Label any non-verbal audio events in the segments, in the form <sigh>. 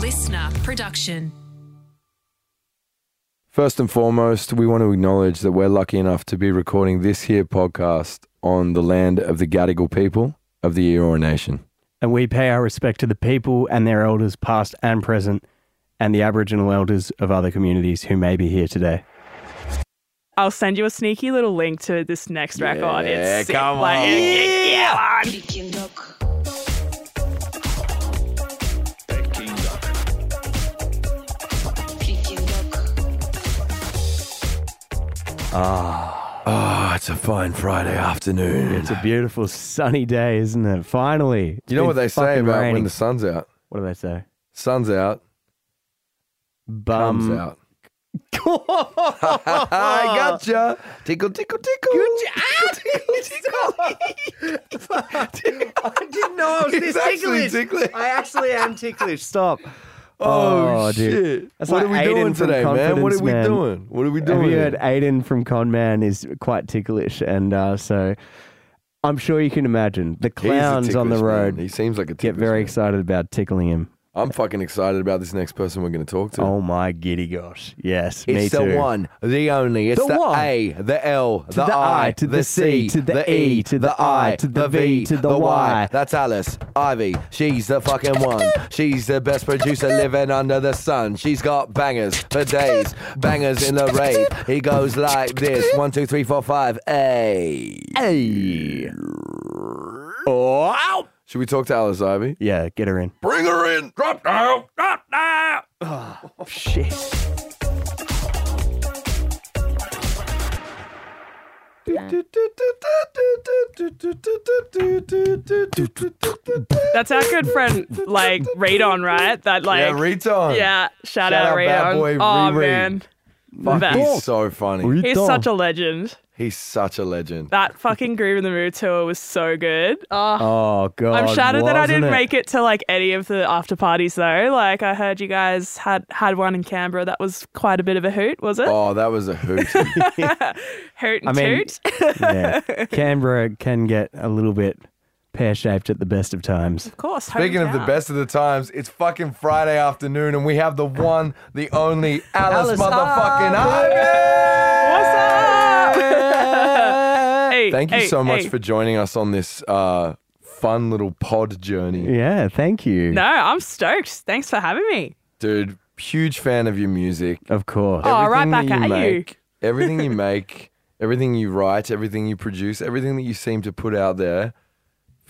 listener production. First and foremost, we want to acknowledge that we're lucky enough to be recording this here podcast on the land of the Gadigal people of the Eora Nation. And we pay our respect to the people and their elders, past and present, and the Aboriginal elders of other communities who may be here today. I'll send you a sneaky little link to this next record. Yeah, It's come Like, on. yeah, yeah, man. Oh, it's a fine Friday afternoon. It's a beautiful sunny day, isn't it? Finally. It's you know been what they say fucking about when the sun's out? What do they say? Sun's out, Bum. out. <laughs> I <laughs> gotcha. Tickle, tickle, tickle. Ah, <laughs> I didn't know I was He's actually ticklish. I actually am ticklish. Stop. Oh, dude. shit. That's what like are we Aiden doing today, man? What are we Man. doing? What are we doing? Have you heard? Aiden from Con Man is quite ticklish, and uh, so I'm sure you can imagine the clowns on the ticklish man. road He seems like a get very man. excited about tickling him. I'm fucking excited about this next person we're going to talk to. Oh my giddy gosh! Yes, me It's too. the one, the only. It's The the, one. A, the L, the, the I, I, to the C, to the E, E, to the I, to the V, to the Y. That's Alice Ivy. She's the fucking one. She's the best producer living under the sun. She's got bangers for days, bangers in the rave. He goes like this: one, two, three, four, five. A. Hey. Oh, Should we talk to Alice Ivy? yeah, get her in. Bring her in. Drop down. Drop down. Oh, Shit. That's our good friend, like Radon, right? That like, yeah, Riton. yeah, shout, Shout out, out Radon. bad boy oh Riri. man, Fuck, Best. he's so funny. he's such a legend. He's such a legend. That fucking Groovin the Moo tour was so good. <laughs> Oh, Oh god. I'm shattered that I wasn't didn't it? make it to like any of the after parties though. Like I heard you guys had had one in Canberra. That was quite a bit of a hoot, was it? Oh, that was a hoot. <laughs> Hoot and I mean- toot. yeah. <laughs> Canberra can get a little bit pear shaped at the best of times. of course. Speaking of the hometown. best of the times, it's fucking Friday afternoon, and we have the one, the only Alice, Alice motherfucking Ivy. What's up? <laughs> hey, Thank you hey, so much hey. for joining us on this uh, fun little pod journey, Yeah, thank you. No, I'm stoked. Thanks for having me. dude. Huge fan of your music. Of course. Oh, right back that at you. Everything you make, <laughs> everything you write, everything you produce, everything that you seem to put out there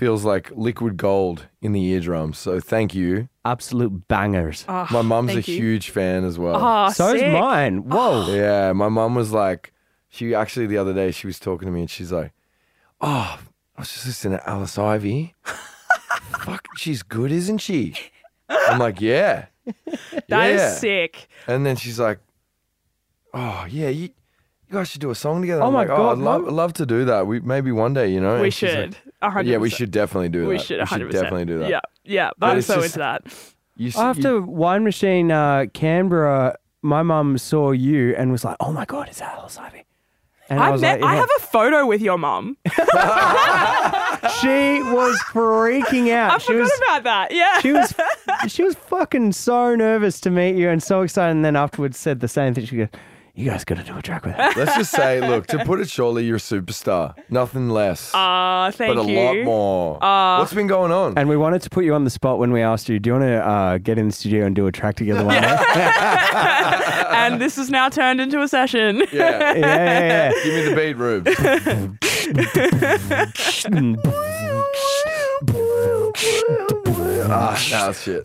feels like liquid gold in the eardrums. So thank you. Absolute bangers. Oh, My mum's a you. huge fan as well. Oh, so is sick. mine. Ah. Whoa. Yeah, my mum was like, she actually the other day she was talking to me and she's like, "Oh, I was just listening to Alice Ivy. <laughs> Fuck, she's good, isn't she?" I'm like, "Yeah, <laughs> That is yeah." sick. And then she's like, "Oh, yeah, you, you guys should do a song together." Oh I'm my like, God, "Oh, I'd love, I'd love to do that. We maybe one day, you know." We And she's should. like, A hundred yeah, we should definitely do that. We should. 100%. definitely do that. Yeah, yeah. But I'm so just- into that. You, s- After you- Wine Machine uh, Canberra, my mum saw you and was like, "Oh my god, is that Alice Ivy?" And I, was met. like, I have a photo with your mum. <laughs> <laughs> She was freaking out. I she forgot was. about that. Yeah. She was. She was fucking so nervous to meet you and so excited. And then afterwards said the same thing. She goes, "You guys got to do a track with <laughs> her." let's just say, look, to put it shortly, you're a superstar. Nothing less, Ah, thank you. but a you. lot more. What's been going on? And we wanted to put you on the spot when we asked you, "Do you want to uh, get in the studio and do a track together one day?" <laughs> and this has now turned into a session. yeah. <laughs> yeah, yeah, Give me the beat, Rube. ah, nah, shit.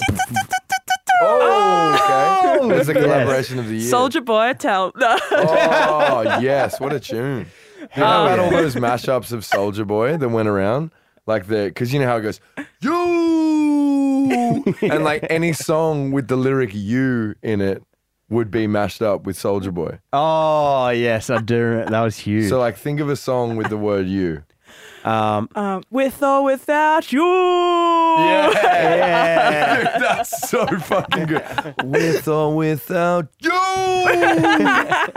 Oh, okay. It's a collaboration of the year. Soldier Boy, tell. <laughs> Oh, yes. What a tune. You know about all um, those mashups of Soldier Boy that went around? Like the, because you know how it goes, you, and like <laughs> any song with the lyric you in it would be mashed up with Soldier Boy. Oh yes, I do. That was huge. So like think of a song with the word you. Um, um, with or without you. <laughs> Yeah. Dude, that's so fucking good. With or without you. <laughs>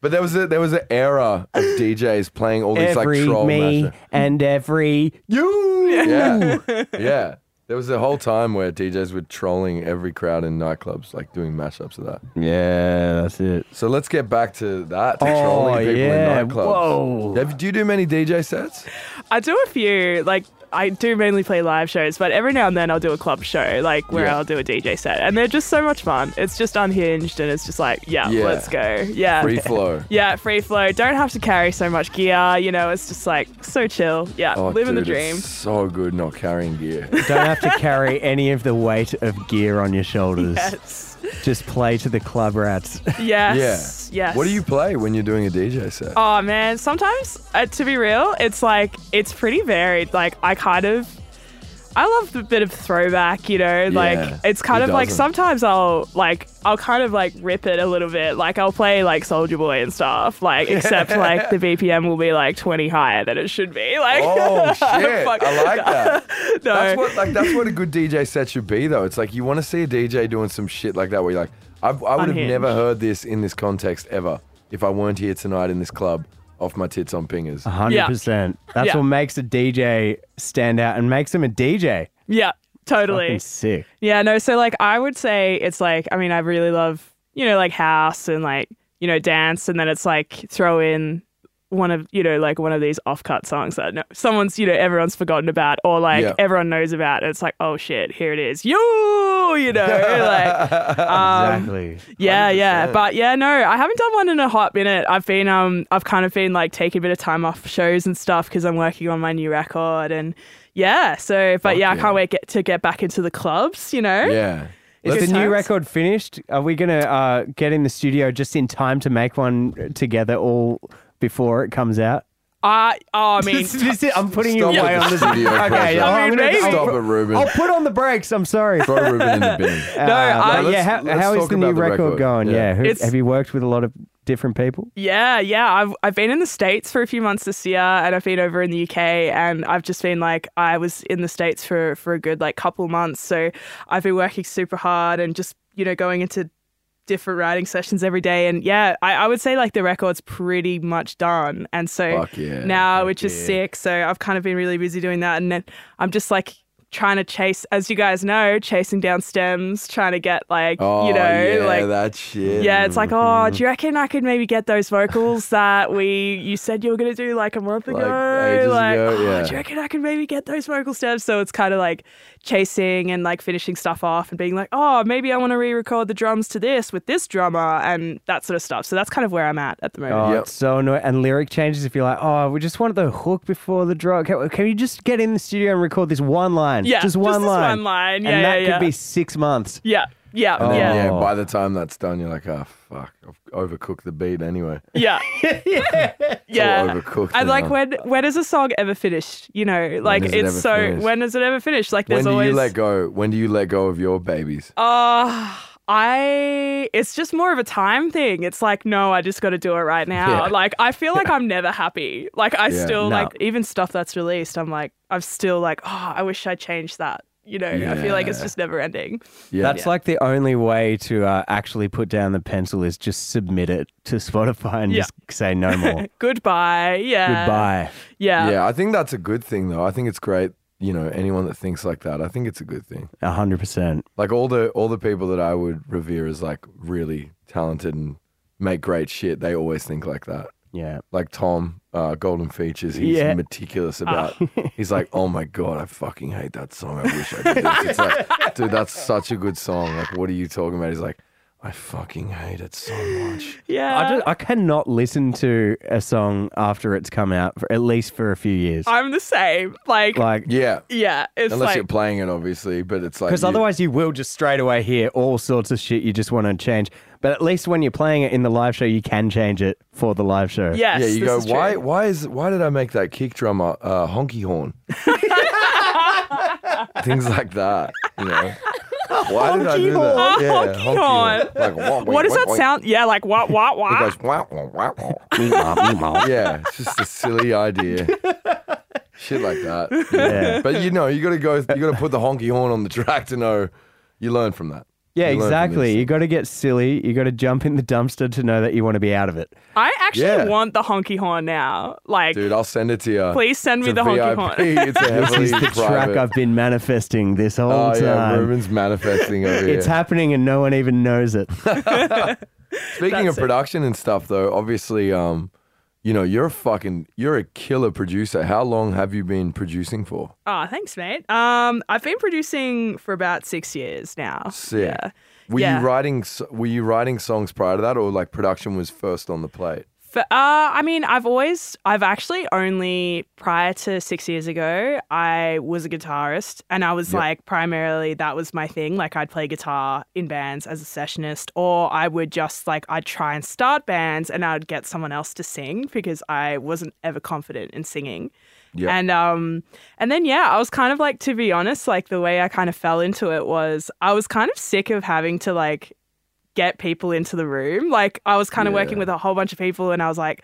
but there was a there was an era of DJs playing all these every like troll me mashups. and every you. Yeah. Yeah. There was a whole time where DJs were trolling every crowd in nightclubs, like doing mashups of that. Yeah, that's it. So let's get back to that. To Oh, trolling people yeah. in nightclubs. Whoa. Have- do you do many DJ sets? I do a few, like, I do mainly play live shows, but every now and then I'll do a club show, like, where Yeah. I'll do a DJ set. And they're just so much fun. It's just unhinged and it's just like, yeah, Yeah. let's go. Yeah. Free flow. <laughs> Yeah, free flow. Don't have to carry so much gear. You know, it's just like so chill. Yeah, Oh, living dude, the dream. It's so good not carrying gear. <laughs> Don't have to carry any of the weight of gear on your shoulders. Yes. Just play to the club rats. Yes. yeah. Yes. What do you play when you're doing a DJ set? Oh man, sometimes uh, to be real, it's like it's pretty varied. Like I kind of I love a bit of throwback, you know, like Yeah, it's kind of like doesn't? sometimes I'll like I'll kind of like rip it a little bit. Like I'll play like Soldier Boy and stuff, like <laughs> except like the BPM will be like 20 higher than it should be. Like Oh <laughs> shit! I like that. <laughs> no. That's what like that's what a good DJ set should be though. It's like you want to see a DJ doing some shit like that where you're like, I, I would have never heard this in this context ever if I weren't here tonight in this club off my tits on pingers. hundred percent. That's Yeah. what makes a DJ stand out and makes him a DJ. yeah, totally. Fucking sick. Yeah, no, so like I would say it's like I mean I really love, you know, like house and like, you know, dance and then it's like throw in one of, you know, like one of these off-cut songs that no, someone's, you know, everyone's forgotten about or like Yeah. everyone knows about and it's like, oh shit, here it is. You, you know, like <laughs> um, exactly. yeah, yeah. 100%. But yeah, no, I haven't done one in a hot minute. I've been um I've kind of been like taking a bit of time off shows and stuff because I'm working on my new record and yeah, so but Fuck yeah, I yeah. can't wait get, to get back into the clubs, you know? Yeah. Is Good the new times. record finished? Are we gonna uh, get in the studio just in time to make one together all before it comes out? I oh, I mean This is it. I'm putting you away on the the studio Okay, pressure. I'm I mean, gonna- maybe. Stop put- it, Reuben. I'll put on the brakes. I'm sorry. Throw Reuben in the bin. <laughs> Uh, I- but let's- yeah, how, let's how is talk the new record, record. going? Yeah. Yeah, Who- have you worked with a lot of different people? Yeah, yeah. I've I've been in the States for a few months this year and I've been over in the UK and I've just been like I was in the States for for a good like couple months. So I've been working super hard and just, you know, going into different writing sessions every day and yeah, I, I would say like the record's pretty much done. And so yeah. now, which is yeah. sick. So I've kind of been really busy doing that and then I'm just like trying to chase as you guys know, chasing down stems, trying to get like Oh, you know, yeah, like that shit. yeah, it's like, oh, do you <laughs> reckon I could maybe get those vocals that we you said you were gonna do like a month ago? Like, ages Like, ago, oh, yeah. do you reckon I could maybe get those vocal stems? So it's kind of like chasing and like finishing stuff off and being like, oh, maybe I want to re-record the drums to this with this drummer and that sort of stuff. So that's kind of where I'm at at the moment. Oh, Yep. it's so annoying. And lyric changes if you're like, oh, we just wanted the hook before the drop. Can, can you just get in the studio and record this one line? Yeah, just one just this line. one line. Yeah, and that yeah, could be six months. Yeah, yeah, And then, yeah, yeah, Oh. by the time that's done, you're like, oh, fuck. I've overcooked the beat anyway. yeah, <laughs> yeah. overcooked And like, now. when when is a song ever finished? You know, like is it it's ever so. finished? When is it ever finished? Like, When there's do always. When you let go? When do you let go of your babies? Uh, I it's just more of a time thing. It's like, no, I just got to do it right now. Yeah. Like I feel like I'm never happy. Like I Yeah, still no. like even stuff that's released, I'm like I'm still like, oh, I wish I changed that. You know, I feel like it's just never ending. Yeah. That's like the only way to uh, actually put down the pencil is just submit it to Spotify and Yeah. just say no more. <laughs> Goodbye. Yeah. Goodbye. Yeah. yeah, I think that's a good thing, though. I think it's great. You know, anyone that thinks like that, I think it's a good thing. A hundred percent. Like all the all the people that I would revere as like really talented and make great shit, they always think like that. Yeah. Like Tom, uh, Golden Features, he's Yeah. meticulous <laughs> about. he's like, oh my god, I fucking hate that song. I wish I did this. It's like, <laughs> dude, that's such a good song. Like, what are you talking about? He's like, I fucking hate it so much. <laughs> Yeah. I, just, I cannot listen to a song after it's come out for at least for a few years. I'm the same. Like, like, Yeah, yeah, it's unless like you're playing it, obviously. But it's like because otherwise you will just straight away hear all sorts of shit you just want to change. But at least when you're playing it in the live show, you can change it for the live show. yes, yeah, you this go. is true. Why? Why is? Why did I make that kick drum a uh, honky horn? <laughs> Things like that. You know. <laughs> Why did I do that? horn. Yeah, Honky horn. Like, wah, What does wah, that wah. sound? Yeah, like what, what, He what? goes, wah, wah, wah, wah. yeah, it's just a silly idea. Shit like that. <laughs> Yeah. But you know, you gotta go. You gotta put the honky horn on the track to know. You learn from that. Yeah, You learn from exactly. these You got to get silly. You got to jump in the dumpster to know that you want to be out of it. I actually Yeah. want the honky horn now. Like, Dude, I'll send it to you. please send me It's the honky VIP. horn. It's a <laughs> This heavily is the track private. I've been manifesting this whole Oh yeah, time. Reuben's manifesting over <laughs> here. it's happening and no one even knows it. <laughs> Speaking of That's it. production and stuff, though, obviously, um, you know, you're a fucking, you're a killer producer. How long have you been producing for? Oh, thanks, mate. Um, I've been producing for about six years now. Sick. Yeah. Were Yeah. you writing? Were you writing songs prior to that, or like production was first on the plate? For, uh, I mean, I've always, I've actually only prior to six years ago, I was a guitarist, and I was Yep. like primarily that was my thing. Like I'd play guitar in bands as a sessionist, or I would just like I'd try and start bands, and I'd get someone else to sing because I wasn't ever confident in singing. Yeah. And um and then yeah, I was kind of like to be honest, like the way I kind of fell into it was I was kind of sick of having to like get people into the room. Like I was kind of working with a whole bunch of people and I was like,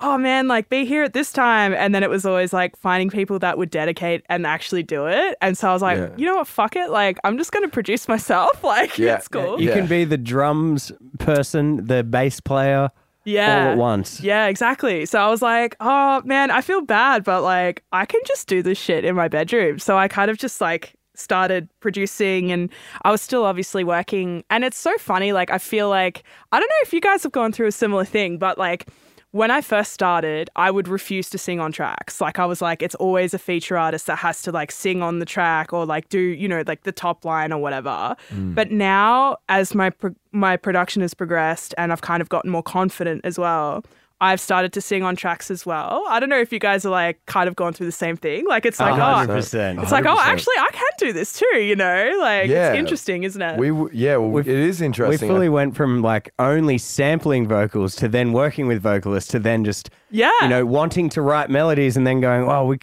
"Oh man, like be here at this time." And then it was always like finding people that would dedicate and actually do it. And so I was like, Yeah. "You know what? Fuck it. Like I'm just going to produce myself. <laughs> Like Yeah. it's cool." You Yeah. can be the drums person, the bass player, Yeah. all at once. Yeah, exactly. So I was like, oh man, I feel bad, but like I can just do this shit in my bedroom. So I kind of just like started producing and I was still obviously working. And it's so funny. Like, I feel like, I don't know if you guys have gone through a similar thing, but like, when I first started, I would refuse to sing on tracks. Like I was like, it's always a feature artist that has to like sing on the track or like do you know like the top line or whatever. Mm. But now, as my pro- my production has progressed and I've kind of gotten more confident as well, I've started to sing on tracks as well. I don't know if you guys are like kind of gone through the same thing. Like it's like oh, A oh, hundred percent. it's like oh, actually I can do this too. You know, like Yeah. it's interesting, isn't it? We w- yeah, well, it is interesting. We interesting. fully went from like only sampling vocals to then working with vocalists to then just yeah, you know wanting to write melodies and then going, oh, we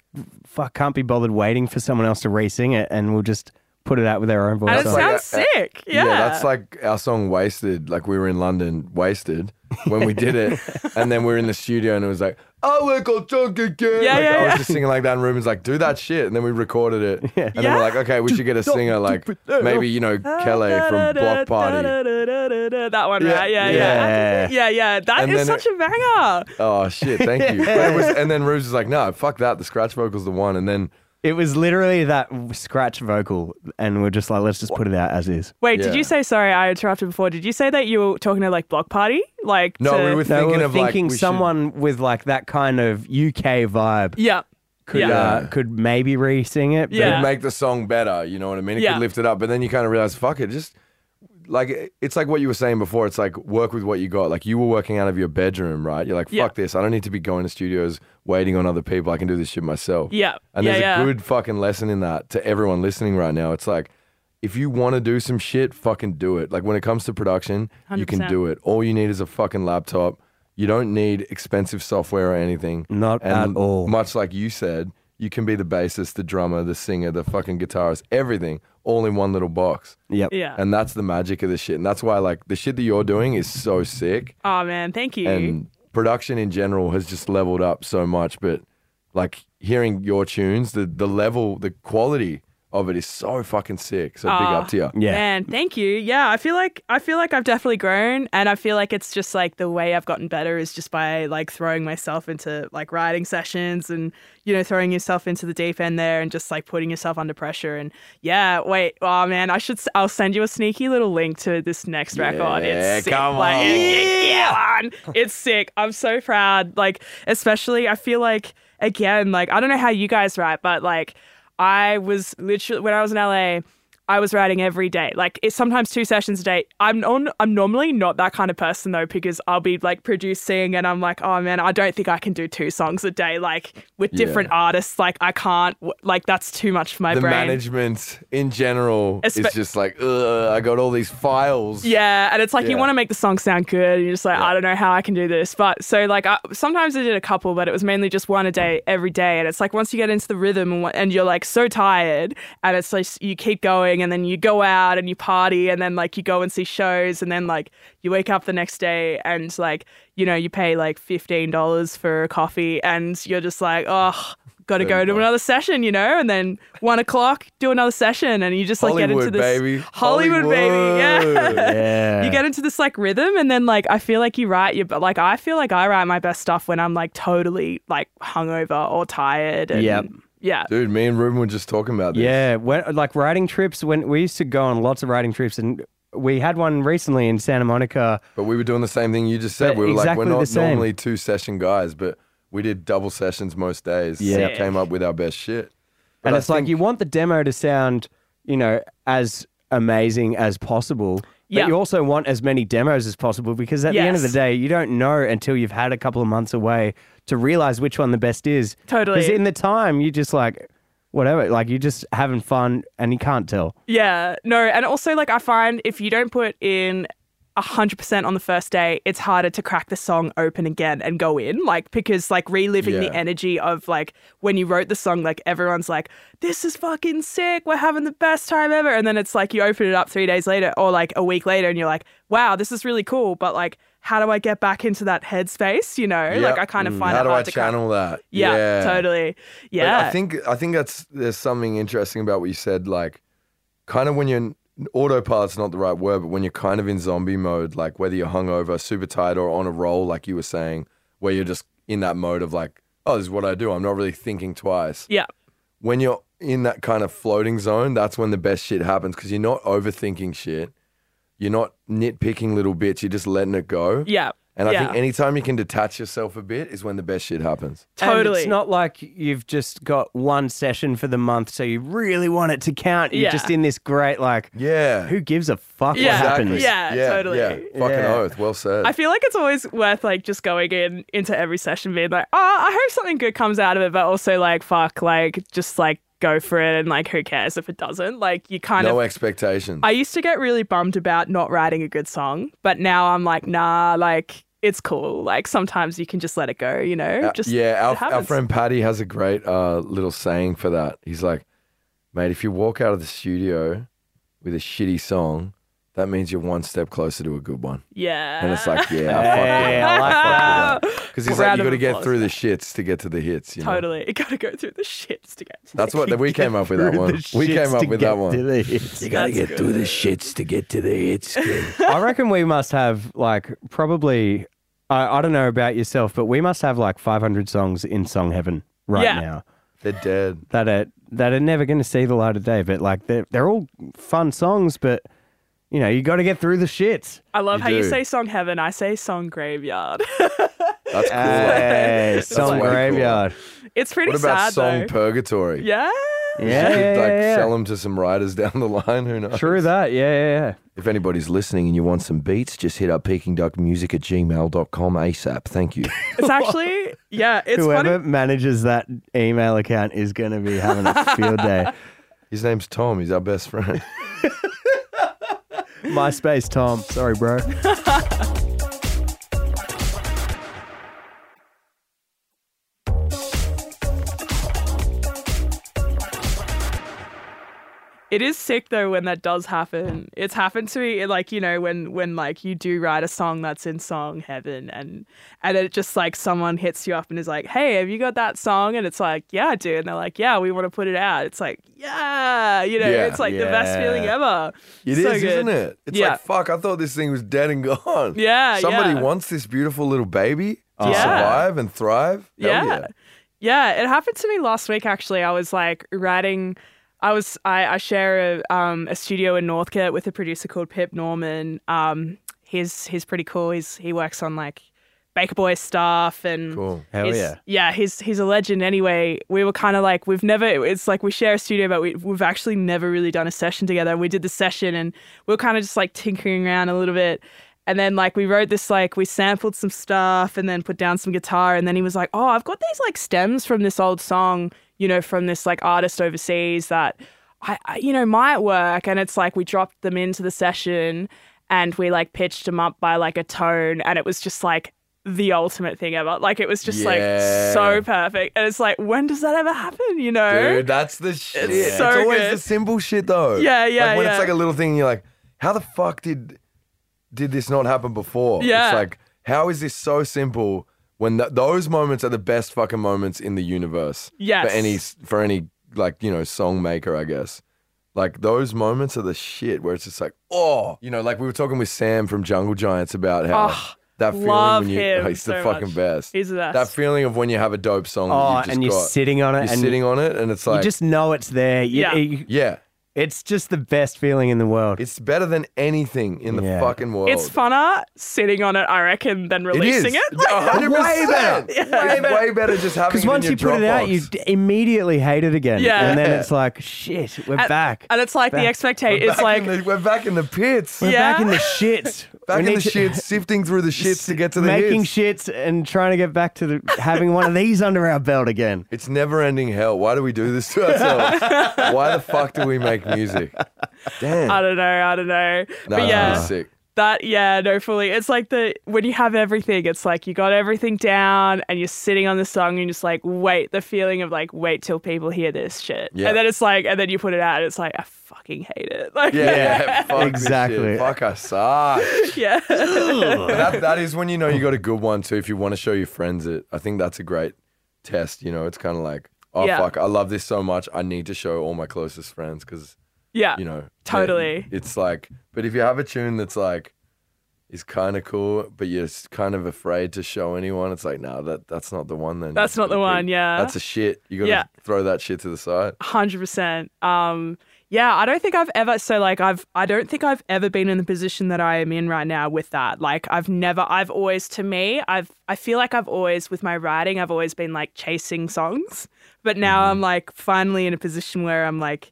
fuck can't be bothered waiting for someone else to re-sing it, and we'll just put it out with our own voice. and it like sounds a- a- sick. Uh, yeah. that's like our song "Wasted." Like we were in London, "Wasted," when we did it, <laughs> and then we were in the studio, and it was like, "Oh, we got drunk again." Yeah, like, yeah, I was yeah. just singing like that, and Reuben's like, "Do that shit," and then we recorded it, <laughs> Yeah. and then we're like, "Okay, we should get a singer like maybe you know Kele from Bloc Party." That one, Yeah, right? Yeah, yeah. yeah, yeah, yeah. That And is then such a banger. Oh shit, thank you. <laughs> But it was, and then Rubes was like, "No, fuck that. The scratch vocal's the one." And then It was literally that scratch vocal, and we're just like, let's just put it out as is. Wait, did Yeah. you say? Sorry, I interrupted before. Did you say that you were talking to like Bloc Party? Like no, to- we were No, thinking we were of like thinking we should- someone with like that kind of UK vibe Yeah. could yeah. uh, could maybe re-sing it. but- Yeah. It'd make the song better. You know what I mean? It Yeah. could lift it up, but then you kind of realize, fuck it, just like it's like what you were saying before. It's like work with what you got. Like you were working out of your bedroom, right? You're like, fuck Yeah. this. I don't need to be going to studios waiting on other people. I can do this shit myself. Yeah. And yeah, there's yeah. a good fucking lesson in that to everyone listening right now. It's like if you want to do some shit, fucking do it. Like when it comes to production, you can do it. All you need is a fucking laptop. You don't need expensive software or anything. Not at all. Much like you said, you can be the bassist, the drummer, the singer, the fucking guitarist, everything, all in one little box. Yep. Yeah. And that's the magic of the shit. And that's why like the shit that you're doing is so sick. oh man, thank you. And production in general has just leveled up so much. But like hearing your tunes, the the level, the quality of it is so fucking sick. So big Aw. up to you. Yeah. Man, thank you. Yeah, I feel like I feel like I've definitely grown and I feel like it's just like the way I've gotten better is just by like throwing myself into like writing sessions and you know throwing yourself into the deep end there and just like putting yourself under pressure and yeah, wait. Oh man, I should s- I'll send you a sneaky little link to this next record. Yeah, It's sick. come Like, on. it- yeah, man. It's sick. I'm so proud. Like especially I feel like again like I don't know how you guys write but like I was literally when I was in LA, I was writing every day. Like it's sometimes two sessions a day. I'm on I'm normally not that kind of person though because I'll be like producing and I'm like, "Oh man, I don't think I can do two songs a day like with different Yeah. artists. Like I can't like that's too much for my brain. The brain." management in general is just like, ugh, I got all these files. Yeah, and it's like you want to make the song sound good, and you're just like, I don't know how I can do this. But so like, I, sometimes I did a couple, but it was mainly just one a day, every day. And it's like once you get into the rhythm, and, and you're like so tired, and it's like you keep going, and then you go out and you party, and then like you go and see shows, and then like you wake up the next day, and like you know you pay like fifteen dollars for a coffee, and you're just like, oh. got to go to another session, you know, and then one o'clock, do another session, and you just like get into this baby. Hollywood, baby, yeah. <laughs> Yeah. You get into this like rhythm, and then like I feel like you write your, but like I feel like I write my best stuff when I'm like totally like hungover or tired. And, Yep. Yeah. Dude, me and Reuben were just talking about this. Yeah, when, like riding trips. When we used to go on lots of riding trips, and we had one recently in Santa Monica. But we were doing the same thing you just said. But we were like, we're not same. normally two session guys, but we did double sessions most days. Yeah. and came up with our best shit. But and I it's like you want the demo to sound, you know, as amazing as possible. But Yeah. you also want as many demos as possible because at the end of the day, you don't know until you've had a couple of months away to realize which one the best is. Totally. Because in the time, you just like, whatever, like you're just having fun and you can't tell. Yeah, no, and also like I find if you don't put in hundred percent on the first day, it's harder to crack the song open again and go in. Like because like reliving Yeah. the energy of like when you wrote the song, like everyone's like, This is fucking sick, we're having the best time ever. And then it's like you open it up three days later or like a week later and you're like, Wow, this is really cool. But like how do I get back into that headspace? You know? Like I kind of Mm. find How it do hard I to crack. channel that? Yeah, totally. Like, Yeah. I think I think that's there's something interesting about what you said. Like, kind of when you're autopilot's not the right word, but when you're kind of in zombie mode, like whether you're hungover, super tired, or on a roll, like you were saying, where you're just in that mode of like, oh, this is what I do. I'm not really thinking twice. yeah. When you're in that kind of floating zone, that's when the best shit happens because you're not overthinking shit. You're not nitpicking little bits. You're just letting it go. Yeah. And I think anytime you can detach yourself a bit is when the best shit happens. And totally. it's not like you've just got one session for the month, so you really want it to count. You're Yeah. just in this great, like, Yeah. who gives a fuck Yeah. what happens? Yeah, yeah, totally. Yeah. Fucking Yeah. oath. Well said. I feel like it's always worth like just going in into every session being like, oh, I hope something good comes out of it, but also like, fuck, like just like go for it and like who cares if it doesn't? Like you kind no of. expectations. I used to get really bummed about not writing a good song, but now I'm like, nah, like it's cool. Like sometimes you can just let it go, you know? Uh, Just yeah, it our, our friend Paddy has a great uh, little saying for that. He's like, mate, if you walk out of the studio with a shitty song, that means you're one step closer to a good one. Yeah. And it's like, yeah, Hey, I like that. Because <laughs> he's like, you of got to get through the shits to get to the hits. You know? Totally. <laughs> You gotta go through the shits to get to That's the what we came up with that one. We came up with get that to one. the hits. You gotta That's get through the shits to get to the hits. kid. <laughs> I reckon we must have like probably I, I don't know about yourself, but we must have like 500 songs in song heaven right Yeah. now They're dead. that are that are never going to see the light of day. But like they're they're all fun songs, but you know you got to get through the shits. I love You how you do. say song heaven. I say song graveyard. <laughs> That's cool. Hey, song way cool. graveyard. it's pretty what about sad song though. purgatory? yeah. Yeah, yeah, could, yeah, like yeah. sell them to some writers <laughs> down the line. Who knows? True that. Yeah, yeah, yeah. If anybody's listening and you want some beats, just hit up pekingdukmusic at gmail.com ASAP. Thank you. <laughs> It's actually yeah, it's Whoever funny. manages that email account is going to be having a field day. <laughs> His name's Tom. He's our best friend. MySpace Tom. Sorry, bro. It is sick though when that does happen. It's happened to me like, you know, when when like you do write a song that's in song heaven and and it just like someone hits you up and is like, "Hey, have you got that song?" and it's like, "Yeah, I do." And they're like, "Yeah, we want to put it out." It's like, "Yeah, you know, Yeah. it's like the best feeling ever." It is, So is good. not it? It's Yeah. like, fuck, I thought this thing was dead and gone. <laughs> Yeah, Somebody yeah. wants this beautiful little baby to Yeah. survive and thrive. Yeah. yeah. Yeah, it happened to me last week actually. I was like writing I was I, I share a um a studio in Northcote with a producer called Pip Norman. Um he's he's pretty cool. He's he works on like Baker Boy stuff and Cool. Hell he's- yeah. yeah, he's he's a legend. Anyway, we were kind of like we've never. It's like we share a studio, but we, we've actually never really done a session together. We did the session, and we were kind of just like tinkering around a little bit. And then like we wrote this like we sampled some stuff, and then put down some guitar. And then he was like, "Oh, I've got these like stems from this old song, you know, from this like artist overseas that I, I you know might work." And it's like we dropped them into the session, and we like pitched them up by like a tone, and it was just like the ultimate thing ever. Like it was just like so perfect. And it's like, when does that ever happen? You know? Dude, that's the shit. It's, so always good. the simple shit though. Yeah, yeah, Like when yeah. it's like a little thing you're like, how the fuck did did this not happen before? Yeah. It's like, how is this so simple, when th- those moments are the best fucking moments in the universe. Yes. For any for any like you know song maker, I guess. Like those moments are the shit where it's just like, oh, you know, like we were talking with Sam from Jungle Giants about how Oh, that feeling love when you, him <laughs> he's the fucking much. best. He's the best. That feeling of when you have a dope song that Oh, you've just and you're got, sitting on it, you're and sitting on it, and it's like, you just know it's there. You- Yeah. you- yeah, it's just the best feeling in the world. it's better than anything in the Yeah. fucking world. It's funner sitting on it, I reckon, than It is. releasing it. A hundred Way percent. <laughs> better. Way, way better just having Because it in once your you put it out, Dropbox. you d- immediately hate it again. Yeah. And then Yeah. it's like, shit, we're And- back. And it's like the Back. expectation. It's back like the, we're back in the pits. we're yeah. back in the shit. <laughs> Back We in the to- shits, sifting through the shits to get to the making hits. shits and trying to get back to the having one of these under our belt again. <laughs> It's never ending hell. Why do we do this to ourselves? <laughs> Why the fuck do we make music? Damn. I don't know. I don't know. Nah, but yeah, pretty sick. That yeah, no, fully. It's like the when you have everything. It's like you got everything down, and you're sitting on the song, and you're just like, wait, the feeling of like, wait till people hear this shit, Yeah. and then it's like, and then you put it out, and it's like, I fucking hate it. Like, Yeah, yeah. <laughs> Fuck Exactly. Fuck I suck. <laughs> yeah. that, that is when you know you got a good one too. If you want to show your friends it, I think that's a great test. You know, it's kind of like, oh Yeah. fuck, I love this so much. I need to show all my closest friends because yeah. you know, Totally. It's like, but if you have a tune that's like, is kind of cool, but you're kind of afraid to show anyone, it's like, no, that that's not the one. Then That's not the one, keep- yeah. that's a shit. You gotta Yeah. throw that shit to the side. Hundred percent. Um, yeah, I don't think I've ever. So like, I've. I don't think I've ever been in the position that I am in right now with that. Like, I've never. I've always, to me, I've. I feel like I've always, with my writing, I've always been like chasing songs. But now Mm-hmm. I'm like finally in a position where I'm like,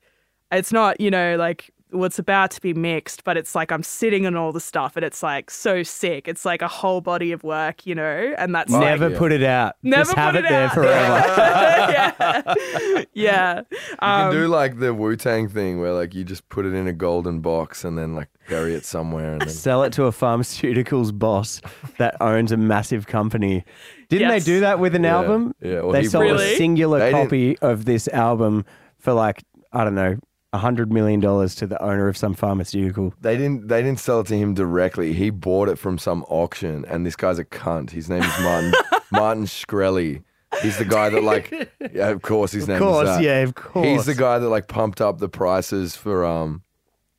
it's not, you know, like what's about to be mixed, but it's like I'm sitting on all the stuff, and it's like so sick. It's like a whole body of work, you know, and that's like, Never yeah. put it out. Never Just have it, it there out. forever. <laughs> yeah, <laughs> yeah. You Um, can do like the Wu Tang thing where like you just put it in a golden box and then like bury it somewhere and then Sell it to a pharmaceuticals boss that owns a massive company. Didn't Yes. they do that with an Yeah, album? yeah, or they sold Really? a singular They didn't- copy of this album for like I don't know, a hundred million dollars to the owner of some pharmaceutical. They didn't. They didn't sell it to him directly. He bought it from some auction, and this guy's a cunt. His name is Martin <laughs> Martin Shkreli. He's the guy that like. Yeah, of course, his Of name course, is that. yeah, of course. He's the guy that like pumped up the prices for um,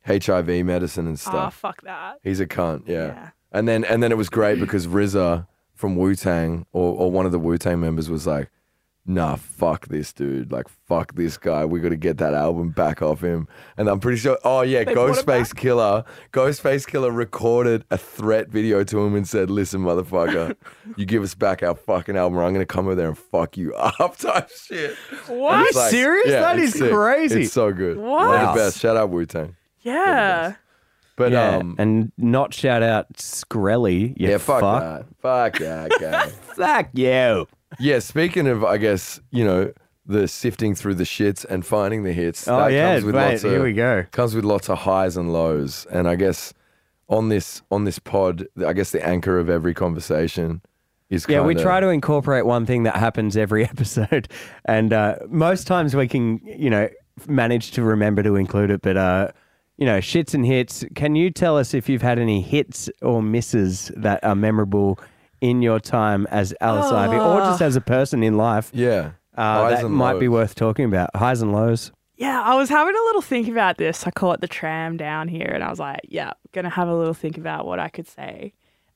HIV medicine and stuff. Oh, fuck that. He's a cunt. Yeah. Yeah. And then and then it was great because RZA from Wu Tang or or one of the Wu Tang members was like. Nah, fuck this dude. Like, fuck this guy. We got to get that album back off him. And I'm pretty sure. Oh yeah, They brought it Ghostface back? Killer. Ghostface Killah recorded a threat video to him and said, "Listen, motherfucker, <laughs> you give us back our fucking album, or I'm gonna come over there and fuck you <laughs> up." Type shit. What? And Are you serious? That it's is crazy. It's so good. What? They're the best. Shout out Wu Tang. Yeah. But yeah, um, and not shout out Shkreli. You yeah, fuck, fuck. that. Fuck that guy. <laughs> Fuck you. Yeah. Speaking of, I guess you know the sifting through the shits and finding the hits. Oh that yeah, comes with mate, lots of, here we go. comes with lots of highs and lows and i guess on this on this pod i guess the anchor of every conversation is Yeah, we try to incorporate one thing that happens every <laughs> episode, and uh, most times we can, you know, manage to remember to include it. But uh, you know, shits and hits. Can you tell us if you've had any hits or misses that are memorable in your time as Alice Ivy, or just as a person in life? yeah Uh, Highs that and might be lows. worth talking about. Highs and lows. Yeah, I was having a little think about this. I call it the tram down here, and I was like, yeah, gonna have a little think about what I could say.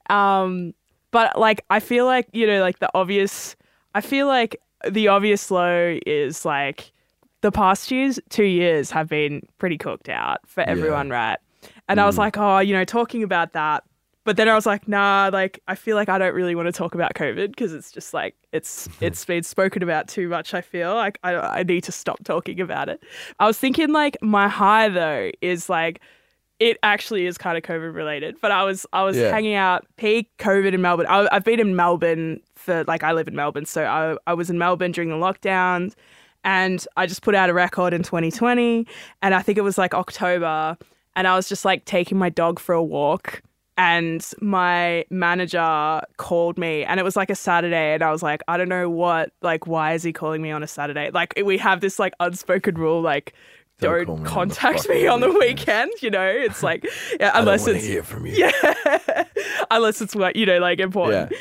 Um, but like, I feel like you know, like the obvious. I feel like the obvious low is like the past years, two years have been pretty cooked out for everyone, right? And I was like, oh, you know, talking about that. But then I was like, nah, like I feel like I don't really want to talk about COVID because it's just like it's hmm. it's been spoken about too much. I feel like I I need to stop talking about it. I was thinking like my high though is like it actually is kind of COVID related. But I was I was Yeah. hanging out peak COVID in Melbourne. I, I've been in Melbourne for like I live in Melbourne, so I I was in Melbourne during the lockdowns, and I just put out a record in 2020, and I think it was like October, and I was just like taking my dog for a walk. And my manager called me, and it was like a Saturday, and I was like, I don't know what, like, why is he calling me on a Saturday? Like, we have this like unspoken rule, like, Don't don't, call me contact me on the weekend. weekend. You know, it's like, yeah, unless I don't it's hear from you yeah, <laughs> unless it's what you know, like important.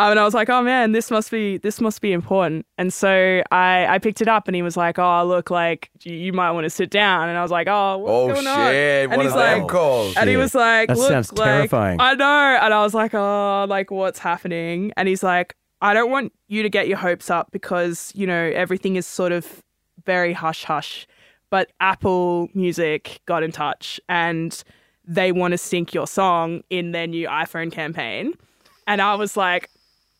Um, and I was like, oh man, this must be this must be important. And so I I picked it up, and he was like, oh look, like you, you might want to sit down. And I was like, oh, what's Oh going on? shit! And One he's of them like, calls. and he was like, That look, sounds like, terrifying. I know. And I was like, oh, like what's happening? And he's like, I don't want you to get your hopes up because you know everything is sort of very hush hush. But Apple Music got in touch and they want to sync your song in their new iPhone campaign. And I was like,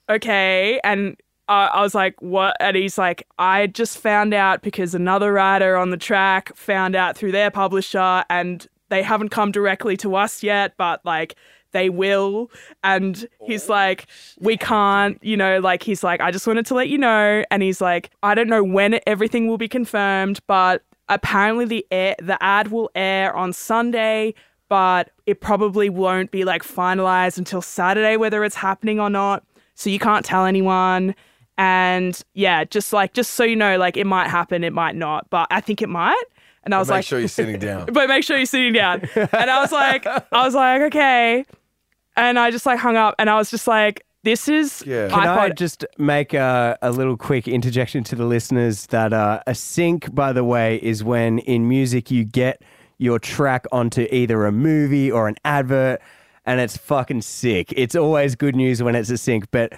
okay. And uh, I was like, what? And he's like, I just found out because another writer on the track found out through their publisher and they haven't come directly to us yet, but like they will. And he's like, we can't, you know, like he's like, I just wanted to let you know. And he's like, I don't know when everything will be confirmed, but apparently the air, the ad will air on Sunday. But it probably won't be like finalized until Saturday, whether it's happening or not. So you can't tell anyone. And yeah, just like just so you know, like it might happen, it might not, but I think it might. And I was like Make like, sure you're sitting down. <laughs> but make sure you're sitting down. And I was like, I was like, okay. And I just like hung up, and I was just like, this is Yeah. Can I iPod. just make a, a little quick interjection to the listeners that uh, a sync, by the way, is when in music you get your track onto either a movie or an advert, and it's fucking sick. It's always good news when it's a sync, but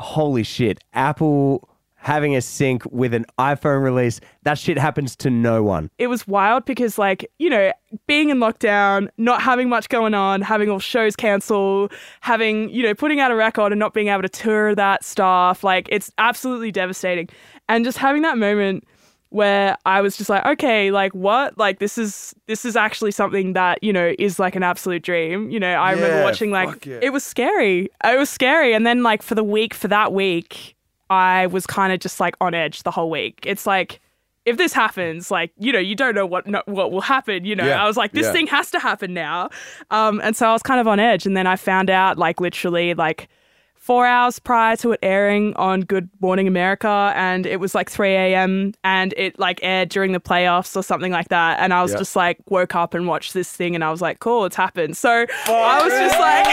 holy shit, Apple having a sync with an iPhone release, that shit happens to no one. it was wild because like you know being in lockdown not having much going on having all shows cancelled having you know putting out a record and not being able to tour that stuff like it's absolutely devastating. And just having that moment where i was just like okay like what? Like this is this is actually something that you know is like an absolute dream. You know i remember watching like yeah. it was scary. It was scary. And then like for the week for that week i was kind of just like on edge the whole week it's like if this happens, like you know, you don't know what no, what will happen. You know, Yeah, I was like, this yeah. thing has to happen now, um, and so I was kind of on edge. And then I found out, like literally, like four hours prior to it airing on Good Morning America, and it was like three a.m. and it like aired during the playoffs or something like that. And I was Yeah. just like, woke up and watched this thing, and I was like, cool, it's happened. So oh, I was just like.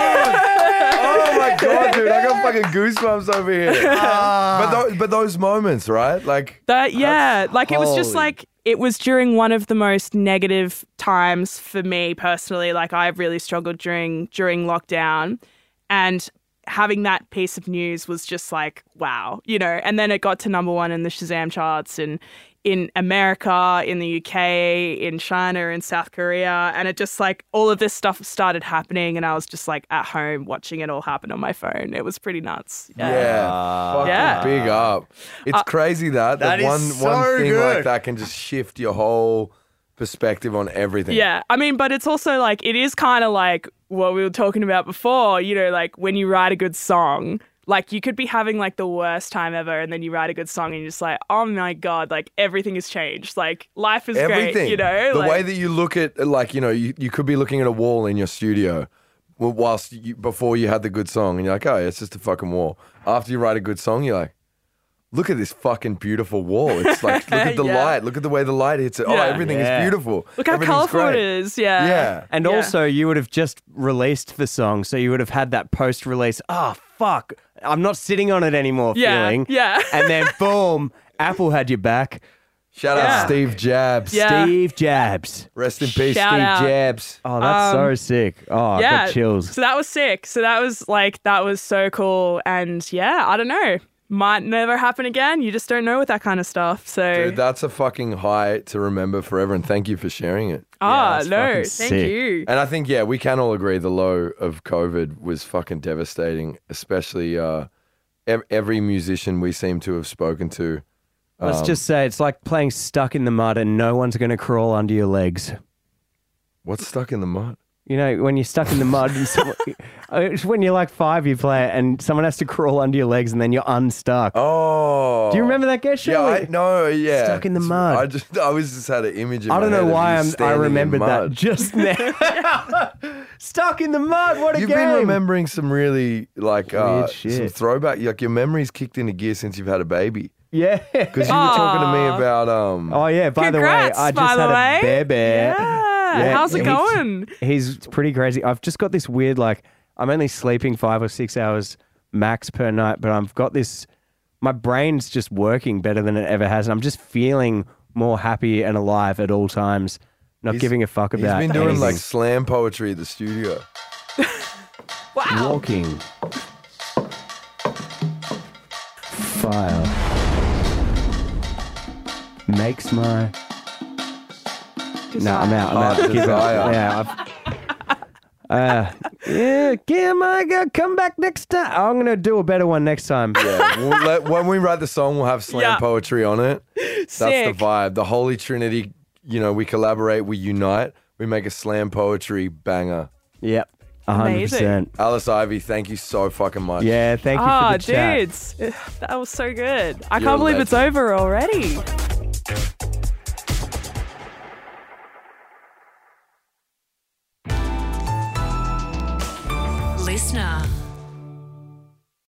oh my <laughs> god, dude! I got fucking goosebumps over here. <laughs> but those, but those moments, right? Like, That yeah, like it was just like it was during one of the most negative times for me personally. Like I really struggled during during lockdown, and having that piece of news was just like wow, you know. And then it got to number one in the Shazam charts and in America, in the UK, in China, in South Korea, and it just like all of this stuff started happening, and I was just like at home watching it all happen on my phone. It was pretty nuts. yeah, fucking Yeah. big up. It's uh, crazy that That that is one so one thing good. like that can just shift your whole perspective on everything. Yeah, I mean, but it's also like it is kind of like what we were talking about before. You know, like when you write a good song, like you could be having like the worst time ever, and then you write a good song, and you're just like, oh my god, like everything has changed. Like life is everything. great. You know, the like, way that you look at, like, you know, you, you could be looking at a wall in your studio whilst you, before you had the good song, and you're like, oh, it's just a fucking wall. After you write a good song, you're like, look at this fucking beautiful wall. It's like, look at <laughs> the Yeah. light. Look at the way the light hits it. Oh, Yeah. everything Yeah. is beautiful. look how Everything's colorful great. it is. Yeah, Yeah. And Yeah. also, you would have just released the song, so you would have had that post release, oh, fuck, I'm not sitting on it anymore Yeah, feeling. yeah. And then, <laughs> boom, Apple had your back. Shout Yeah. out Steve Jabs. Yeah. Steve Jabs. Rest in peace, Shout Steve out. Jabs. Oh, that's so Um, sick. Oh, I yeah. got chills. So that was sick. So that was like that was so cool. And yeah, I don't know. Might never happen again. You just don't know with that kind of stuff. So Dude, that's a fucking high to remember forever, and thank you for sharing it. ah, that's no, thank sick. you. And I think, yeah, we can all agree the low of COVID was fucking devastating, especially uh, ev- every musician we seem to have spoken to. Let's Um, just say it's like playing stuck in the mud and no one's going to crawl under your legs. What's stuck in the mud? You know, when you're stuck in the mud, and someone, <laughs> it's when you're like five, you play it, and someone has to crawl under your legs, and then you're unstuck. Oh. Do you remember that, Gesh? Yeah, I, no, yeah. Stuck in the mud. I just, I was just had an image. In I don't know head why I'm, I remembered that just <laughs> now. Stuck in the mud. What a game. You've been remembering some really like uh, Weird some shit. throwback. Like your memory's kicked into gear since you've had a baby. Yeah. Because you were talking to me about um. Oh yeah. By Congrats, the way, I just had way. a bear bear. Yeah. Yeah, How's it he's- going? He's pretty crazy. I've just got this weird like I'm only sleeping five or six hours max per night, but I've got this. My brain's just working better than it ever has, and I'm just feeling more happy and alive at all times. Not He's- giving a fuck He's about been doing anything. like slam poetry at the studio. <laughs> Wow. walking. Fire makes my. No, I'm out. I'm out. Heart Give up. desire. Yeah, I've. Uh, yeah, Kim, I got come back next time. I'm gonna do a better one next time. Yeah, we'll let, when we write the song, we'll have slam Yeah. poetry on it. That's Sick. the vibe. The Holy Trinity. You know, we collaborate, we unite, we make a slam poetry banger. Yep, hundred Amazing. percent. Alice Ivy, thank you so fucking much. Yeah, thank you Ah, for the chat. dudes, that was so good. I You're a can't believe it's legend. over already.